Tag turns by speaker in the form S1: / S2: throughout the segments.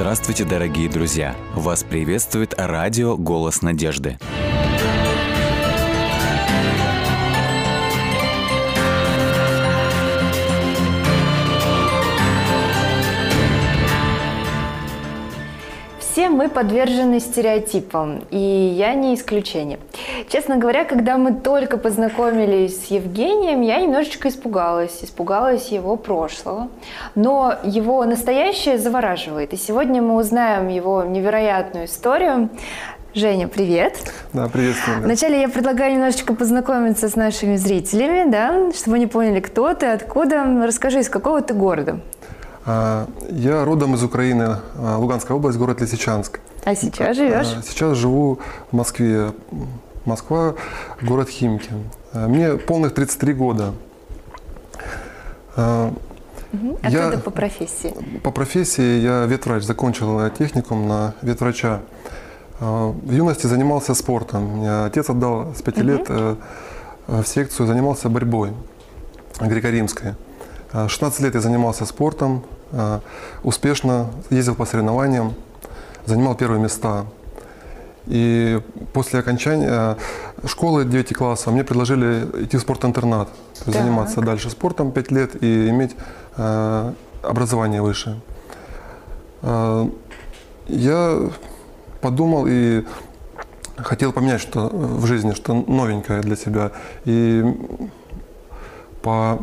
S1: Здравствуйте, дорогие друзья! Вас приветствует радио «Голос надежды».
S2: Все мы подвержены стереотипам, и я не исключение. Честно говоря, когда мы только познакомились с Евгением, я немножечко испугалась. Испугалась его прошлого. Но его настоящее завораживает. И сегодня мы узнаем его невероятную историю. Женя, привет.
S3: Да, приветствую.
S2: Вначале я предлагаю немножечко познакомиться с нашими зрителями, да, чтобы они поняли, кто ты, откуда. Расскажи, из какого ты города?
S3: А, я родом из Украины, а, Луганская область, город Лисичанск.
S2: А сейчас живешь?
S3: А, сейчас живу в Москве. Москва, город Химки. Мне полных 33 года.
S2: А я, по профессии?
S3: По профессии я ветврач, закончил техникум на ветврача. В юности занимался спортом. Меня отец отдал с 5 угу. лет э, в секцию, занимался борьбой греко-римской. 16 лет я занимался спортом, Э, успешно ездил по соревнованиям, занимал первые места. И после окончания школы 9 класса мне предложили идти в спортинтернат, заниматься дальше спортом 5 лет и иметь э, образование выше. Э, я подумал и хотел поменять что в жизни, что новенькое для себя. И по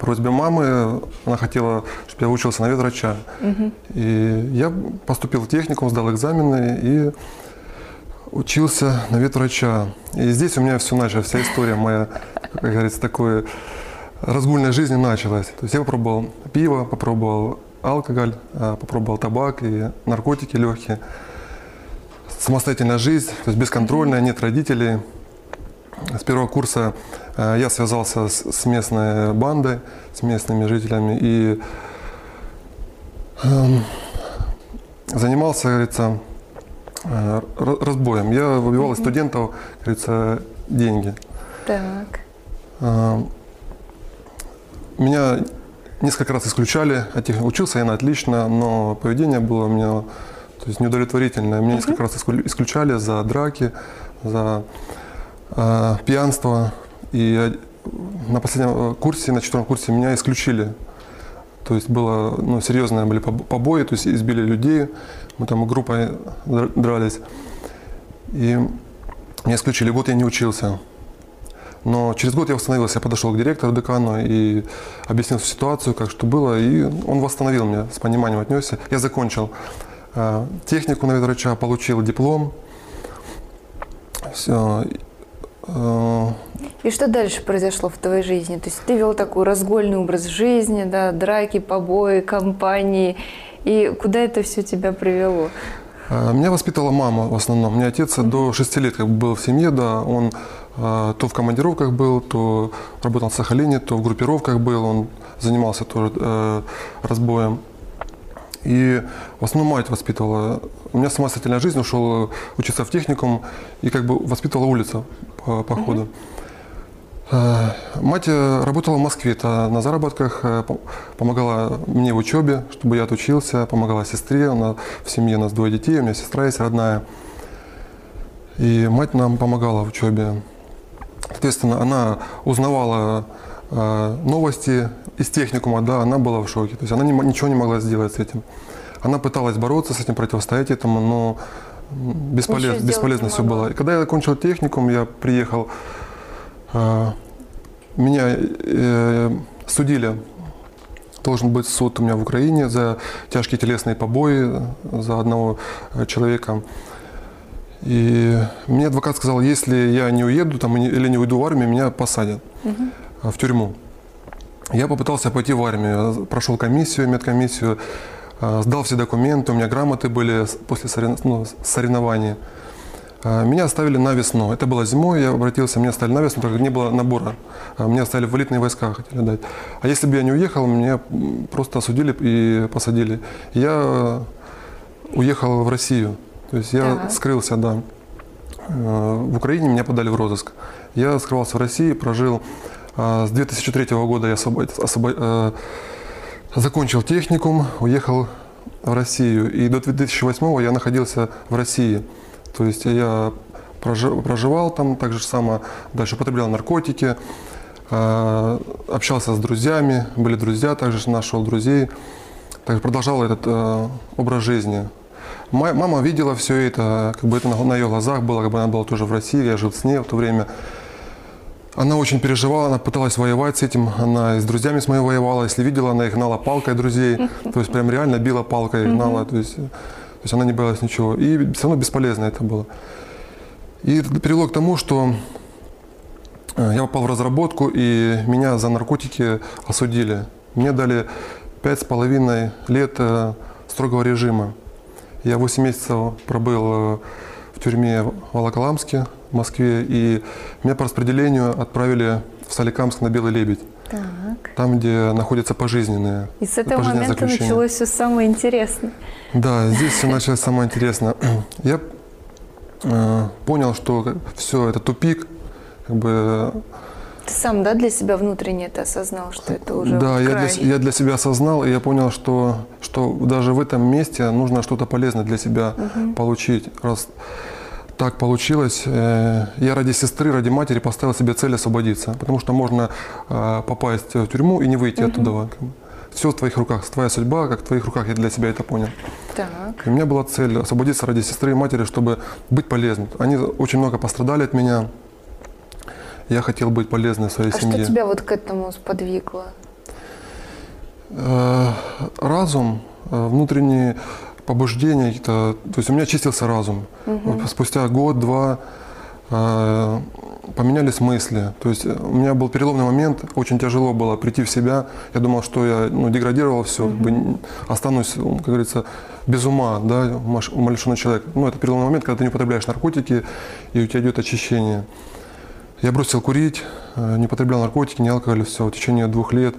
S3: просьбе мамы, она хотела, чтобы я учился на ветврача. Угу. И я поступил в техникум, сдал экзамены и учился на ветврача. И здесь у меня все началось, вся история моя, как говорится, такой разгульной жизни началась. То есть я попробовал пиво, попробовал алкоголь, а, попробовал табак и наркотики легкие. Самостоятельная жизнь, то есть бесконтрольная, нет родителей. С первого курса Э, я связался с, местной бандой, с местными жителями и эм, занимался, говорится, разбоем. Я выбивал из студентов, говорится, деньги.
S2: Так.
S3: Э, меня несколько раз исключали, учился я на отлично, но поведение было у меня то есть неудовлетворительное. Меня несколько раз исключали за драки, за э, пьянство. И на последнем э, курсе, на четвертом курсе меня исключили. То есть было, ну, серьезные были побои, то есть избили людей, мы там группой дрались. И меня исключили, год я не учился. Но через год я восстановился, я подошел к директору, декану и объяснил ситуацию, как что было, и он восстановил меня, с пониманием отнесся. Я закончил э, технику на ветврача, получил диплом. Все.
S2: И что дальше произошло в твоей жизни? То есть ты вел такой разгольный образ жизни, да, драки, побои, компании. И куда это все тебя привело?
S3: Э, меня воспитала мама в основном. У меня отец до 6 лет как бы был в семье, да, он э, то в командировках был, то работал в Сахалине, то в группировках был, он занимался тоже э, разбоем. И в основном мать воспитывала. У меня самостоятельная жизнь, ушел учиться в техникум и как бы воспитывала улицу по, по ходу. Uh-huh. Мать э, работала в Москве, это на заработках, э, помогала мне в учебе, чтобы я отучился, помогала сестре, она, в семье у нас двое детей, у меня сестра есть родная. И мать нам помогала в учебе. Соответственно, она узнавала э, новости из техникума, да, она была в шоке. То есть она не, ничего не могла сделать с этим. Она пыталась бороться с этим, противостоять этому, но бесполез, бесполезно все было. И когда я закончил техникум, я приехал, э, меня э, судили, должен быть суд у меня в Украине за тяжкие телесные побои за одного э, человека. И мне адвокат сказал, если я не уеду там, или не уйду в армию, меня посадят угу. в тюрьму. Я попытался пойти в армию, прошел комиссию, медкомиссию, сдал все документы, у меня грамоты были после ну, соревнований. А, меня оставили на весну. Это было зимой, я обратился, меня оставили на весну, так как не было набора. А, меня оставили в элитные войска, хотели дать. А если бы я не уехал, меня просто осудили и посадили. Я уехал в Россию. То есть я ага. скрылся, да. В Украине меня подали в розыск. Я скрывался в России, прожил с 2003 года я освобод... освобод... Закончил техникум, уехал в Россию. И до 2008 я находился в России. То есть я прожи- проживал там, так же само дальше употреблял наркотики, э, общался с друзьями, были друзья, также нашел друзей. Также продолжал этот э, образ жизни. Мама видела все это, как бы это на ее глазах было, как бы она была тоже в России, я жил с ней в то время. Она очень переживала, она пыталась воевать с этим, она и с друзьями с моими воевала, если видела, она их гнала палкой друзей, то есть прям реально била палкой, гнала, то есть, то есть она не боялась ничего. И все равно бесполезно это было. И это привело к тому, что э, я попал в разработку, и меня за наркотики осудили. Мне дали пять с половиной лет э, строгого режима. Я 8 месяцев пробыл э, в тюрьме в Волоколамске, Москве, и меня по распределению отправили в Соликамск на Белый Лебедь,
S2: Так.
S3: там, где находятся пожизненные.
S2: И с этого момента
S3: заключение.
S2: началось все самое интересное.
S3: Да, здесь все началось самое интересное. Я э, понял, что все, это тупик, как бы
S2: Ты сам, да, для себя внутренне это осознал, что это уже
S3: Да, я для, я для себя осознал, и я понял, что, что даже в этом месте нужно что-то полезное для себя получить. Раз так получилось, э, я ради сестры, ради матери поставил себе цель освободиться, потому что можно э, попасть в тюрьму и не выйти оттуда. Все в твоих руках, твоя судьба, как в твоих руках, я для себя это понял.
S2: Так.
S3: И у меня была цель освободиться ради сестры и матери, чтобы быть полезным. Они очень много пострадали от меня. Я хотел быть полезным своей
S2: А
S3: семье.
S2: что тебя вот к этому сподвигло?
S3: Э, разум, внутренние побуждения, какие-то, то есть у меня чистился разум. Вот Спустя год-два э, поменялись мысли. То есть у меня был переломный момент, очень тяжело было прийти в себя. Я думал, что я ну, деградировал все, н- останусь, ну, как говорится, без ума, да, умалишенный человек. Ну, это переломный момент, когда ты не употребляешь наркотики, и у тебя идет очищение. Я бросил курить, э, не потреблял наркотики, не алкоголь, все, в течение двух лет.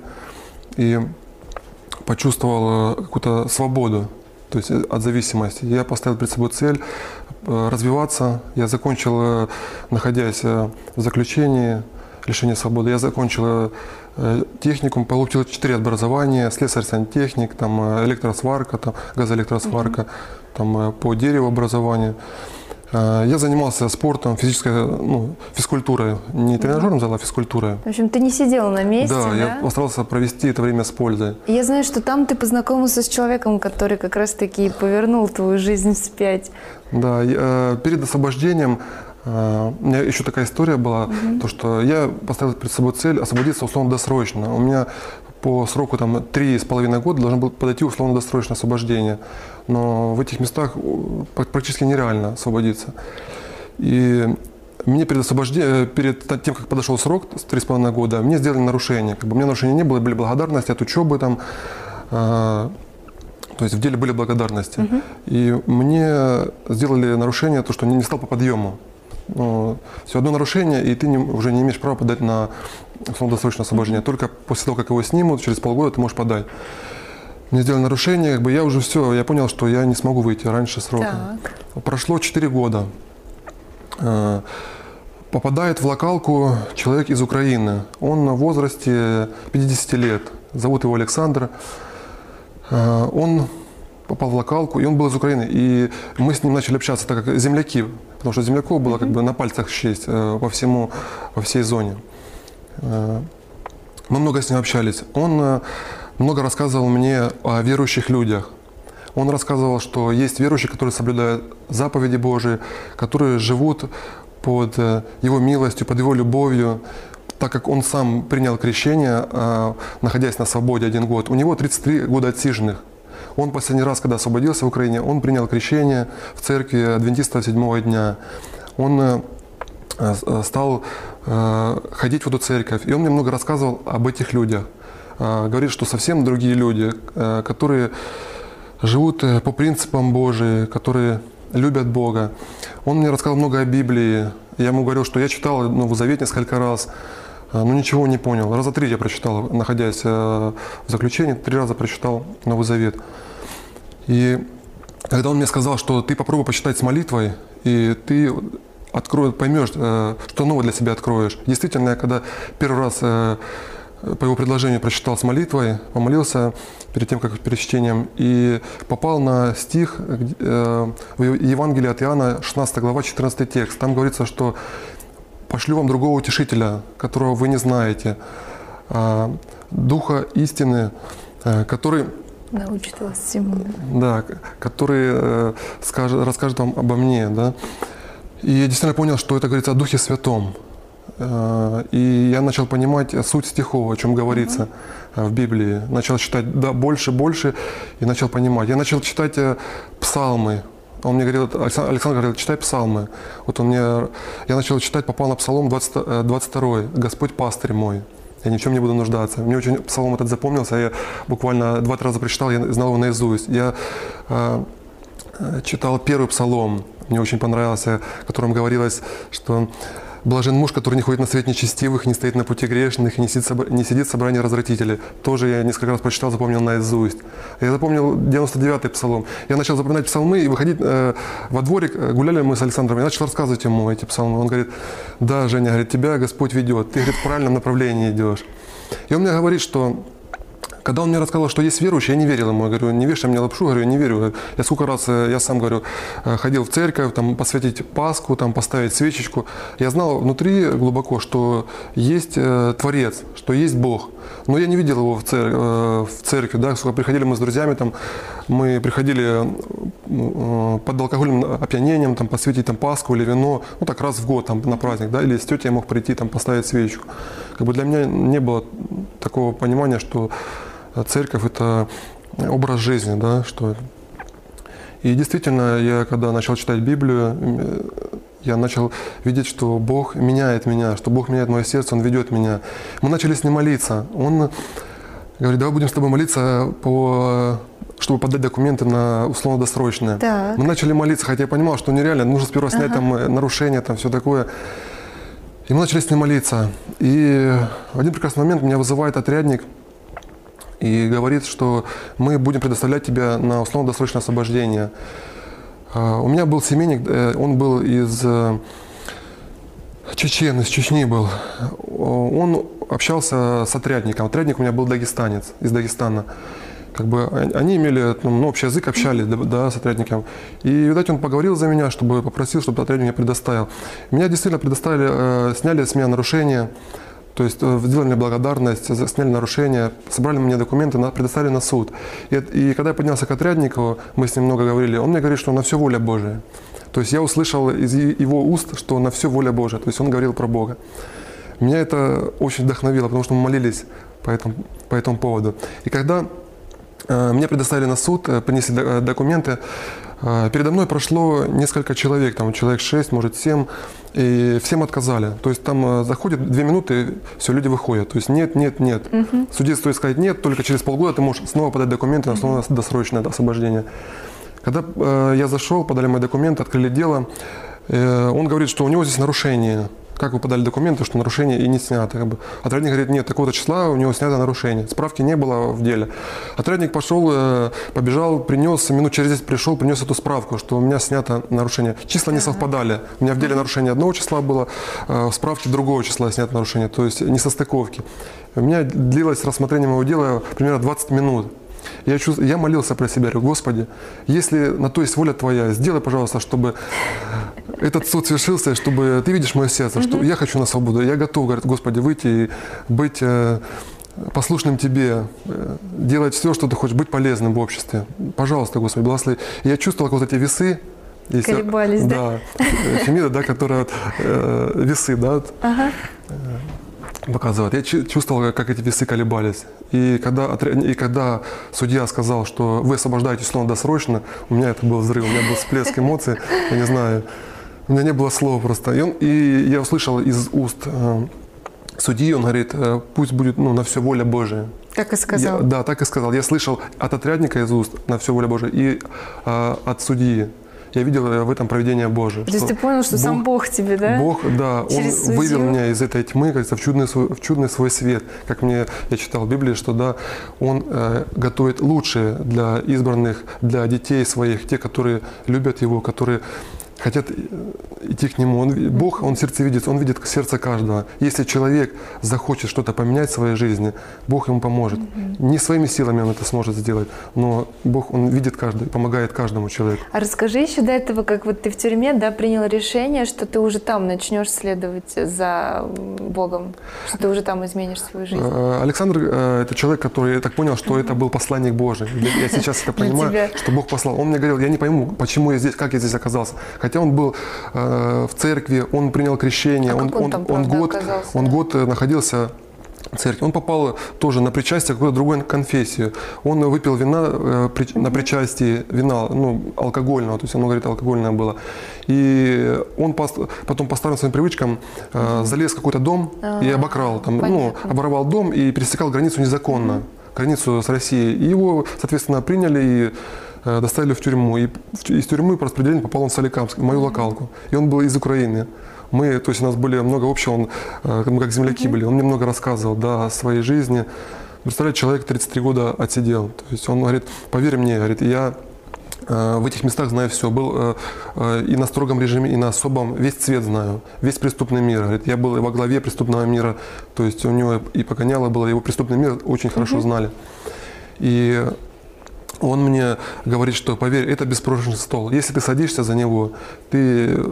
S3: И почувствовал э, какую-то свободу, то есть э, от зависимости. Я поставил перед собой цель э, развиваться. Я закончил, э, находясь в заключении, лишения свободы, я закончил техникум, получил четыре образования, слесарь-сантехник, там электросварка, там, газоэлектросварка, там э, по дереву образование. Э, Я занимался спортом, физической, ну, физкультурой, не тренажерным зал, а физкультурой.
S2: В общем, ты не сидел на месте,
S3: Да,
S2: да?
S3: я постарался провести это время с пользой.
S2: Я знаю, что там ты познакомился с человеком, который как раз-таки повернул твою жизнь вспять.
S3: Да, я, э, перед освобождением э, у меня еще такая история была, то что я поставил перед собой цель освободиться условно-досрочно. У меня по сроку там три с половиной года должно было подойти условно-досрочное освобождение. Но в этих местах э, пр- практически нереально освободиться. И мне перед освобождением, перед тем, как подошел срок, с три с половиной года, мне сделали нарушение. Как бы у меня нарушений не было, были благодарности от учебы там, э, то есть в деле были благодарности. И мне сделали нарушение, то, что не стал по подъему. Все одно нарушение, и ты не- уже не имеешь права подать на условно-досрочное освобождение. Только после того, как его снимут, через полгода ты можешь подать. Мне сделали нарушение, как бы я уже все, я понял, что я не смогу выйти раньше срока.
S2: Так.
S3: Прошло 4 года. Э, Попадает в локалку человек из Украины. Он в возрасте 50 лет. Зовут его Александр. Э, Он попал в локалку, и он был из Украины. И мы с ним начали общаться, так как земляки, потому что земляков было как бы на пальцах счесть э, по всему, во всей зоне. Э, Мы много с ним общались. Он э, много рассказывал мне о верующих людях. Он рассказывал, что есть верующие, которые соблюдают заповеди Божии, которые живут под э, Его милостью, под Его любовью, так как он сам принял крещение, находясь на свободе один год. У него 33 года отсиженных. Он последний раз, когда освободился в Украине, он принял крещение в церкви Адвентиста седьмого дня. Он э, э, стал э, ходить в эту церковь. И он мне много рассказывал об этих людях. Говорит, что совсем другие люди, которые живут по принципам Божии, которые любят Бога. Он мне рассказал много о Библии. Я ему говорил, что я читал Новый Завет несколько раз, но ничего не понял. Раза три я прочитал, находясь э, в заключении, три раза прочитал Новый Завет. И когда он мне сказал, что ты попробуй почитать с молитвой, и ты откроешь, поймешь, э, что новое для себя откроешь. Действительно, я когда первый раз э, по его предложению прочитал с молитвой, помолился перед тем, как перед чтением, и попал на стих э, в Евангелии от Иоанна, 16 глава, 14 текст. Там говорится, что «пошлю вам другого утешителя, которого вы не знаете, а, Духа истины, э, который
S2: научит вас всему.
S3: Да, который э, скажет, расскажет вам обо мне, да. И я действительно понял, что это говорится о Духе Святом. Э, и я начал понимать суть стихов, о чем говорится uh-huh. в Библии. Начал читать да, больше, больше и начал понимать. Я начал читать псалмы. Он мне говорил, Александр говорил, читай псалмы. Вот он мне, я начал читать, попал на псалом 20, 22. «Господь пастырь мой» я ни в чем не буду нуждаться. Мне очень псалом этот запомнился, я буквально два-три раза прочитал, я знал его наизусть. Я э, читал первый псалом, мне очень понравился, в котором говорилось, что Блажен муж, который не ходит на свет нечестивых, не стоит на пути грешных, не сидит, не сидит в собрании развратителей. Тоже я несколько раз прочитал, запомнил наизусть. Я запомнил 99-й псалом. Я начал запоминать псалмы и выходить э, во дворик. Гуляли мы с Александром. Я начал рассказывать ему эти псалмы. Он говорит, да, Женя, говорит, тебя Господь ведет. Ты, говорит, в правильном направлении идешь. И он мне говорит, что когда он мне рассказал, что есть верующие, я не верил ему. Я говорю, не вешай мне лапшу, говорю, не верю. Я сколько раз, э, я сам говорю, э, ходил в церковь, там, посвятить Пасху, там, поставить свечечку. Я знал внутри глубоко, что есть э, Творец, что есть Бог. Но я не видел его в, цер... э, в церкви. Да? Сколько приходили мы с друзьями, там, мы приходили э, под алкогольным опьянением, там, посвятить там, Пасху или вино, ну так раз в год там, на праздник, да? или с тетей я мог прийти там, поставить свечку. Как бы для меня не было такого понимания, что церковь – это образ жизни, да, что и действительно, я когда начал читать Библию, я начал видеть, что Бог меняет меня, что Бог меняет мое сердце, Он ведет меня. Мы начали с ним молиться. Он говорит, давай будем с тобой молиться по чтобы подать документы на условно-досрочное.
S2: Так.
S3: Мы начали молиться, хотя я понимал, что нереально, нужно сперва снять ага. там э, нарушения, там все такое. И мы начали с ним молиться. И в один прекрасный момент меня вызывает отрядник – и говорит, что мы будем предоставлять тебя на условно-досрочное освобождение. А, у меня был семейник, э, он был из э, Чечен, из Чечни был. Он общался с отрядником. Отрядник у меня был дагестанец, из Дагестана. Как бы они имели ну, общий язык, общались да, с отрядником. И, видать, он поговорил за меня, чтобы попросил, чтобы отрядник меня предоставил. Меня действительно предоставили, э, сняли с меня нарушение. То есть э, сделали благодарность, сняли нарушения, собрали мне документы, предоставили на суд. И, и когда я поднялся к отряднику, мы с ним много говорили, он мне говорит, что на все воля Божия. То есть я услышал из его уст, что на все воля Божия. То есть он говорил про Бога. Меня это очень вдохновило, потому что мы молились по этому, по этому поводу. И когда э, мне предоставили на суд, э, принесли э, документы, э, передо мной прошло несколько человек, там человек 6, может 7, и всем отказали. То есть там э, заходит две минуты, все, люди выходят. То есть нет, нет, нет. Угу. Судье стоит сказать нет, только через полгода ты можешь снова подать документы на снова досрочное освобождение. Когда э, я зашел, подали мои документы, открыли дело, э, он говорит, что у него здесь нарушение как вы подали документы, что нарушение и не снято. Как бы. Отрядник говорит, нет, такого-то числа у него снято нарушение. Справки не было в деле. Отрядник пошел, э, побежал, принес, минут через 10 пришел, принес эту справку, что у меня снято нарушение. Числа не совпадали. У меня в деле нарушение одного числа было, э, в справке другого числа снято нарушение, то есть не состыковки. У меня длилось рассмотрение моего дела примерно 20 минут. Я, чувств... я молился про себя, говорю, Господи, если на то есть воля Твоя, сделай, пожалуйста, чтобы этот суд свершился, чтобы ты видишь мое сердце, что я хочу на свободу, я готов, говорит, Господи, выйти и быть э, послушным Тебе, э, делать все, что Ты хочешь, быть полезным в обществе. Пожалуйста, Господи, благослови. Я чувствовал вот эти весы,
S2: если, Колебались, да?
S3: Да, Фемида, да, которая э, весы, да, ага показывает. Я чувствовал, как эти весы колебались. И когда, и когда судья сказал, что вы освобождаетесь словно досрочно, у меня это был взрыв, у меня был всплеск эмоций, я не знаю, у меня не было слова просто. И, он, и я услышал из уст э, судьи, он говорит, э, пусть будет ну, на все воля Божия.
S2: Так и сказал.
S3: Я, да, так и сказал. Я слышал от отрядника из уст на все воля Божия и э, от судьи я видел в этом проведение Божие.
S2: То есть ты понял, что Бог, сам Бог тебе, да?
S3: Бог, да, Через Он вывел меня из этой тьмы, как в чудный, свой, в чудный свой свет. Как мне, я читал в Библии, что да, Он э, готовит лучшее для избранных, для детей своих, те, которые любят Его, которые хотят идти к Нему. Он, Бог, Он сердце видит, Он видит сердце каждого. Если человек захочет что-то поменять в своей жизни, Бог ему поможет. Не своими силами он это сможет сделать, но Бог, Он видит каждый, помогает каждому человеку.
S2: А расскажи еще до этого, как вот ты в тюрьме, да, принял решение, что ты уже там начнешь следовать за Богом, что ты уже там изменишь свою жизнь.
S3: Э, Александр э, это человек, который, я так понял, что это был посланник Божий. Я сейчас это понимаю, что Бог послал. Он мне говорил, я не пойму, почему я здесь, как я здесь оказался. Хотя он был э, в церкви, он принял крещение,
S2: А
S3: он,
S2: он там, правда,
S3: год,
S2: оказался,
S3: он год э, находился в церкви. Он попал тоже на причастие к какой-то другой конфессии. Он выпил вина э, при- на причастии, вина, ну, алкогольного, то есть оно, говорит, алкогольное было. И он пос- потом по старым своим привычкам э, залез в какой-то дом и обокрал, там, ну,
S2: понятно.
S3: оборовал дом и пересекал границу незаконно, границу с Россией. И его, соответственно, приняли и доставили в тюрьму. И из тюрьмы по распределению попал он в Соликамск, в мою локалку. И он был из Украины. Мы, то есть у нас были много общего, он, э, мы как земляки были. Он мне много рассказывал да, о своей жизни. Представляете, человек 33 года отсидел. То есть он говорит, поверь мне, говорит, я э, в этих местах знаю все. Был э, э, и на строгом режиме, и на особом. Весь цвет знаю. Весь преступный мир. Говорит, я был во главе преступного мира. То есть у него и погоняло было, его преступный мир очень хорошо знали. И он мне говорит, что поверь, это беспроигрышный стол. Если ты садишься за него, ты э,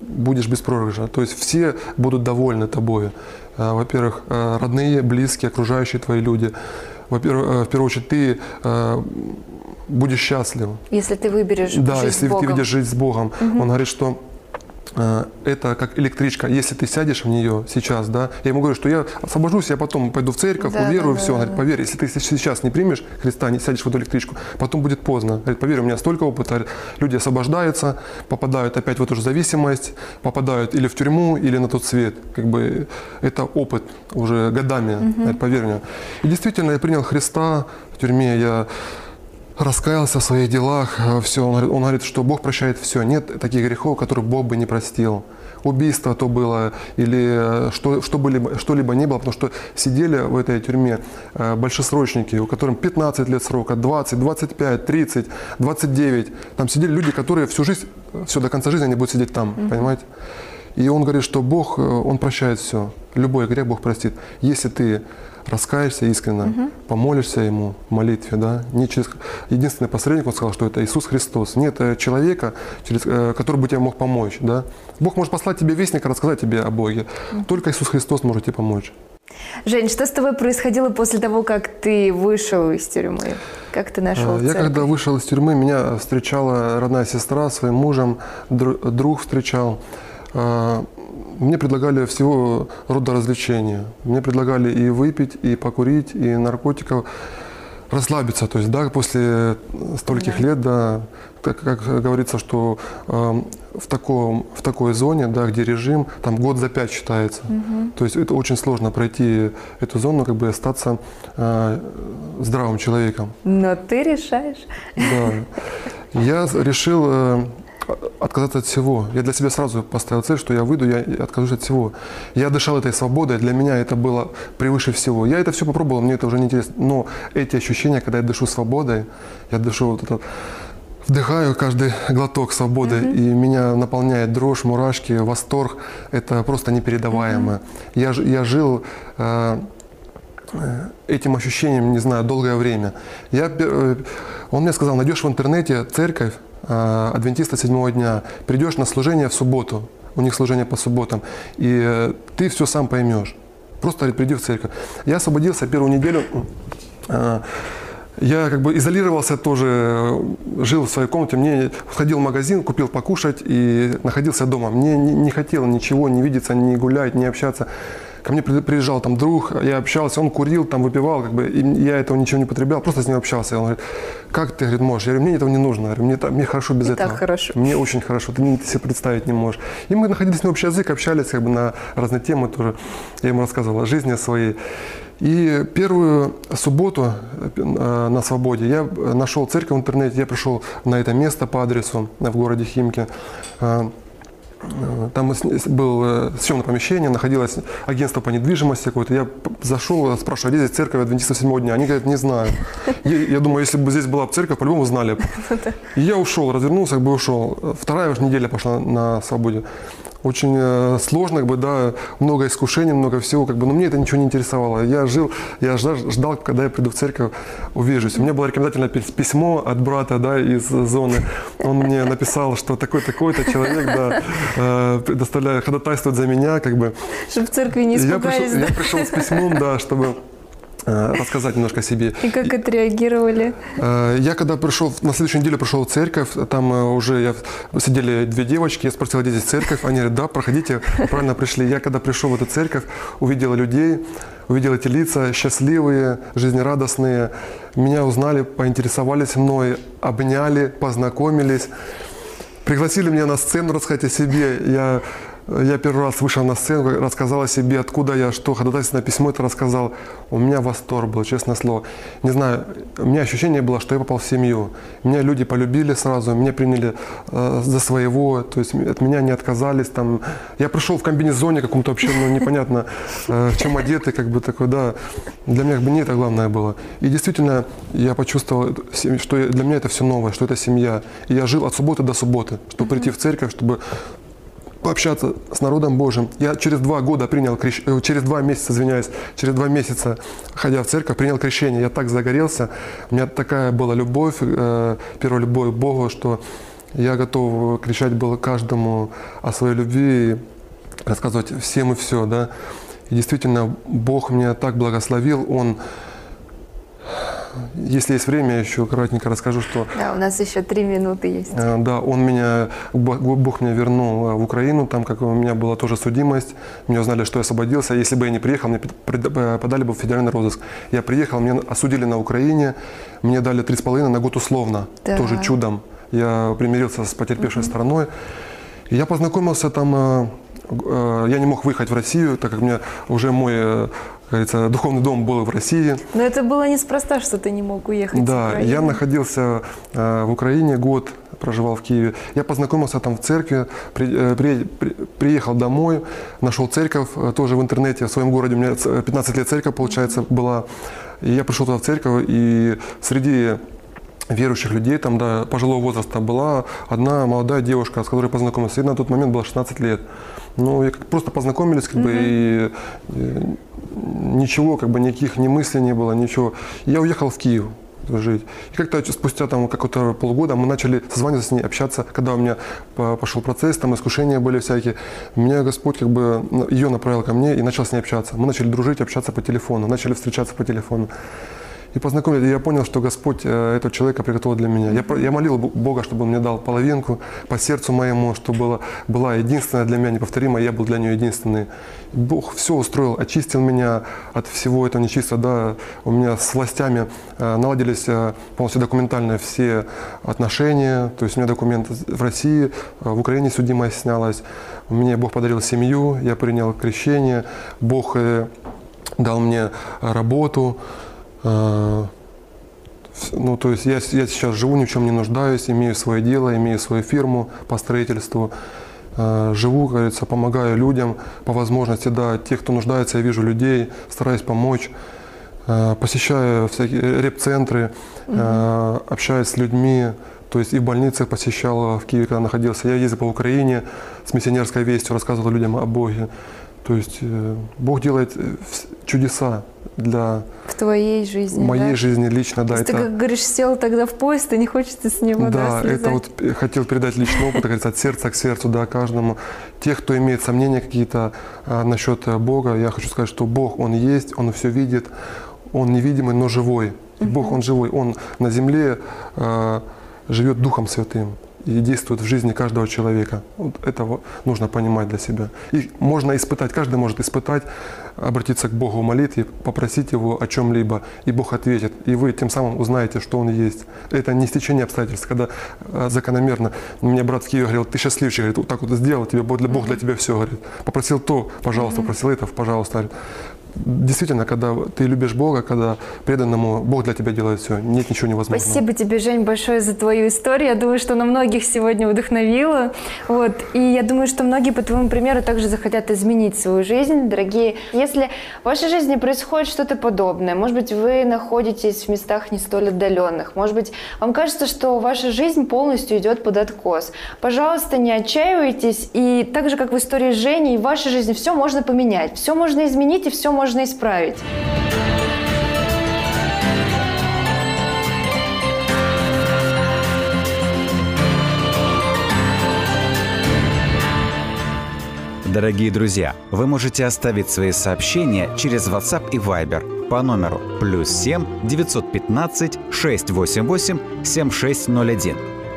S3: будешь без проигрыша. То есть все будут довольны тобой. Э, Во-первых, э, родные, близкие, окружающие твои люди. Во-первых, в первую очередь, ты будешь счастлив.
S2: Если ты выберешь
S3: Да,
S2: жизнь
S3: если
S2: с Богом.
S3: ты видишь жизнь с Богом. Он говорит, что это как электричка. Если ты сядешь в нее сейчас, да, я ему говорю, что я освобожусь, я потом пойду в церковь,
S2: Да,
S3: уверую,
S2: да,
S3: все.
S2: да,
S3: Он говорит, поверь, если ты сейчас не примешь Христа, не сядешь в эту электричку, потом будет поздно. Говорит, поверь, у меня столько опыта. Люди освобождаются, попадают опять в эту же зависимость, попадают или в тюрьму, или на тот свет. Как бы это опыт уже годами, говорит, поверь мне. И действительно, я принял Христа в тюрьме, я раскаялся в своих делах, все. Он, говорит- он говорит, что Бог прощает все. Нет таких грехов, которые Бог бы не простил. Убийство то было, или э, что, что были, что-либо не было, потому что сидели в этой тюрьме э, большесрочники, у которых 15 лет срока, 20, 25, 30, 29. Там сидели люди, которые всю жизнь, все, до конца жизни они будут сидеть там, понимаете? И он говорит, что Бог, э, Он прощает все. Любой грех Бог простит. Если ты раскаешься искренне, помолишься Ему в молитве, да, не через... Единственный посредник, он сказал, что это Иисус Христос. Нет э, человека, через, э, который бы тебе мог помочь, да. Бог может послать тебе вестника, рассказать тебе о Боге. Только Иисус Христос может тебе помочь.
S2: Жень, что с тобой происходило после того, как ты вышел из тюрьмы? Как ты нашел
S3: Э, Я
S2: церковь?
S3: когда вышел из тюрьмы, меня встречала родная сестра своим мужем, дру- друг встречал. Э, Мне предлагали всего рода развлечения. Мне предлагали и выпить, и покурить, и наркотиков. Расслабиться, то есть, да, после стольких лет, да, как, как говорится, что э, в, таком, в такой зоне, да, где режим, там год за пять считается. То есть это очень сложно пройти эту зону, как бы остаться э, здравым человеком.
S2: Но ты решаешь.
S3: Да. Я решил э, отказаться от всего. Я для себя сразу поставил цель, что я выйду, я откажусь от всего. Я дышал этой свободой, для меня это было превыше всего. Я это все попробовал, мне это уже не интересно. Но эти ощущения, когда я дышу свободой, я дышу вот это, вдыхаю каждый глоток свободы, и меня наполняет дрожь, мурашки, восторг. Это просто непередаваемо. Я, ж- я жил э, этим ощущением, не знаю, долгое время. Я, э, он мне сказал, найдешь в интернете церковь адвентиста седьмого дня, придешь на служение в субботу, у них служение по субботам, и э, ты все сам поймешь. Просто приди в церковь. Я освободился первую неделю. э, я как бы изолировался тоже, э, жил в своей комнате, мне входил в магазин, купил покушать и находился дома. Мне не, не хотело ничего, не видеться, не гулять, не общаться. Ко мне при- приезжал там друг, я общался, он курил, там выпивал, как бы, и я этого ничего не потреблял, просто с ним общался. И он говорит, как ты, говорит, можешь? Я говорю, мне этого не нужно, Я говорю, мне, мне хорошо без
S2: И
S3: этого.
S2: так хорошо.
S3: Мне очень хорошо, ты ты себе представить не можешь. И мы находились на общий язык, общались как бы на разные темы тоже. Я ему рассказывал о жизни своей. И первую субботу э, на свободе я э, нашел церковь в интернете, я пришел на это место по адресу э, в городе Химки. Э, Э, Там было съемное помещение, находилось агентство по недвижимости какое-то. Я зашел, спрашиваю, а где здесь церковь адвентистов седьмого дня? Они говорят, не знаю. Я, я думаю, если бы здесь была бы церковь, по-любому знали бы. И я ушел, развернулся, как бы ушел. Вторая уж неделя пошла на свободе. Очень э, сложно, как бы, да, много искушений, много всего, как бы, но мне это ничего не интересовало. Я жил, я ждал, ждал, когда я приду в церковь, увижусь. У меня было рекомендательное пис- письмо от брата, да, из зоны. Он мне написал, что такой-такой-то человек, да, э, предоставляет, ходатайствует за меня, как бы.
S2: Чтобы в церкви не
S3: И я
S2: испугались,
S3: пришел,
S2: да?
S3: я пришел с письмом, да, чтобы рассказать немножко о себе.
S2: И как отреагировали?
S3: Э, Я когда пришел, на следующую неделю пришел в церковь, там э, уже я, сидели две девочки, я спросил, где здесь церковь, они говорят, да, проходите, правильно пришли. Я когда пришел в эту церковь, увидел людей, увидел эти лица счастливые, жизнерадостные, меня узнали, поинтересовались мной, обняли, познакомились, пригласили меня на сцену рассказать о себе. Я я первый раз вышел на сцену, рассказал о себе, откуда я, что, ходатайственное письмо это рассказал. У меня восторг был, честное слово. Не знаю, у меня ощущение было, что я попал в семью. Меня люди полюбили сразу, меня приняли э, за своего, то есть от меня не отказались. Там. Я пришел в комбинезоне каком-то вообще, ну, непонятно, э, в чем одетый, как бы такой, да. Для меня как бы не это главное было. И действительно, я почувствовал, что для меня это все новое, что это семья. И я жил от субботы до субботы, чтобы прийти в церковь, чтобы пообщаться с народом Божьим. Я через два года принял крещ- э, через два месяца, извиняюсь, через два месяца, ходя в церковь, принял крещение. Я так загорелся, у меня такая была любовь, э, первая любовь к Богу, что я готов кричать было каждому о своей любви и рассказывать всем и все, да. И действительно, Бог меня так благословил, Он если есть время, я еще кратенько расскажу, что
S2: Да, у нас еще три минуты есть.
S3: Э, Да, он меня, Бог меня вернул э, в Украину, там как у меня была тоже судимость, меня узнали, что я освободился. Если бы я не приехал, мне э, подали бы в федеральный розыск. Я приехал, меня осудили на Украине, мне дали три с половиной на год условно,
S2: Так.
S3: тоже чудом. Я примирился с потерпевшей стороной. И я познакомился там, я не мог выехать в Россию, так как у меня уже мой, говорится, духовный дом был в России.
S2: Но это было неспроста, что ты не мог уехать.
S3: Да, я находился э, в Украине год, проживал в Киеве. Я познакомился там в церкви, при- э, при- при- приехал домой, нашел церковь э, тоже в интернете. В своем городе у меня ц- 15 лет церковь, получается, была. И я пришел туда в церковь, и среди верующих людей, там, да, пожилого возраста, была одна молодая девушка, с которой познакомился. Ей на тот момент было 16 лет. Ну, и как- просто познакомились, как бы, и, э, ничего, как бы, никаких ни мыслей не было, ничего. И я уехал в Киев жить. И как-то спустя там какое-то полгода мы начали созваниваться с ней, общаться, когда у меня по- пошел процесс, там искушения были всякие. Меня Господь как бы ее направил ко мне и начал с ней общаться. Мы начали дружить, общаться по телефону, начали встречаться по телефону. И познакомились, и я понял, что Господь э, этого человека приготовил для меня. Я, я молил Бога, чтобы Он мне дал половинку по сердцу моему, чтобы была, была единственная для меня, неповторимая, я был для нее единственный. Бог все устроил, очистил меня от всего этого нечистого. Да, у меня с властями э, наладились э, полностью документально все отношения. То есть у меня документ в России, в Украине судимая снялась. Мне Бог подарил семью, я принял крещение. Бог дал мне работу. Э, Ну, то есть я, я сейчас живу, ни в чем не нуждаюсь, имею свое дело, имею свою фирму по строительству. Э, Живу, как говорится, помогаю людям по возможности, да, тех, кто нуждается, я вижу людей, стараюсь помочь. Э, Посещаю всякие реп-центры, э, общаюсь с людьми, то есть и в больнице посещал в Киеве, когда находился. Я ездил по Украине с миссионерской вестью, рассказывал людям о Боге. То есть э, Бог делает э, чудеса для
S2: В твоей жизни,
S3: моей
S2: да?
S3: жизни лично, да,
S2: То есть ты,
S3: это,
S2: как говоришь, сел тогда в поезд, и не хочется с него, да,
S3: да, это вот хотел передать личный опыт, говорится, от сердца к сердцу, да, каждому. Тех, кто имеет сомнения какие-то а, насчет э, Бога, я хочу сказать, что Бог, Он есть, Он все видит, Он невидимый, но живой. И Бог, Он живой, Он на земле э, живет Духом Святым и действует в жизни каждого человека. Вот это вот нужно понимать для себя. И можно испытать, каждый может испытать, обратиться к Богу в молитве, попросить Его о чем-либо, и Бог ответит. И вы тем самым узнаете, что Он есть. Это не стечение обстоятельств, когда э, закономерно. Мне брат в Киеве говорил, ты счастливчик, говорит, вот так вот сделал, тебе Бог для, Бог для тебя все, говорит. Попросил то, пожалуйста, попросил это, пожалуйста. Говорит. Действительно, когда ты любишь Бога, когда преданному Бог для тебя делает все, нет ничего невозможного.
S2: Спасибо тебе, Жень, большое за твою историю. Я думаю, что она многих сегодня вдохновила. Вот. И я думаю, что многие по твоему примеру также захотят изменить свою жизнь. Дорогие, если в вашей жизни происходит что-то подобное, может быть, вы находитесь в местах не столь отдаленных, может быть, вам кажется, что ваша жизнь полностью идет под откос, пожалуйста, не отчаивайтесь. И так же, как в истории Жени, в вашей жизни все можно поменять, все можно изменить и все можно исправить.
S1: Дорогие друзья, вы можете оставить свои сообщения через WhatsApp и Viber по номеру плюс 7 915 688 7601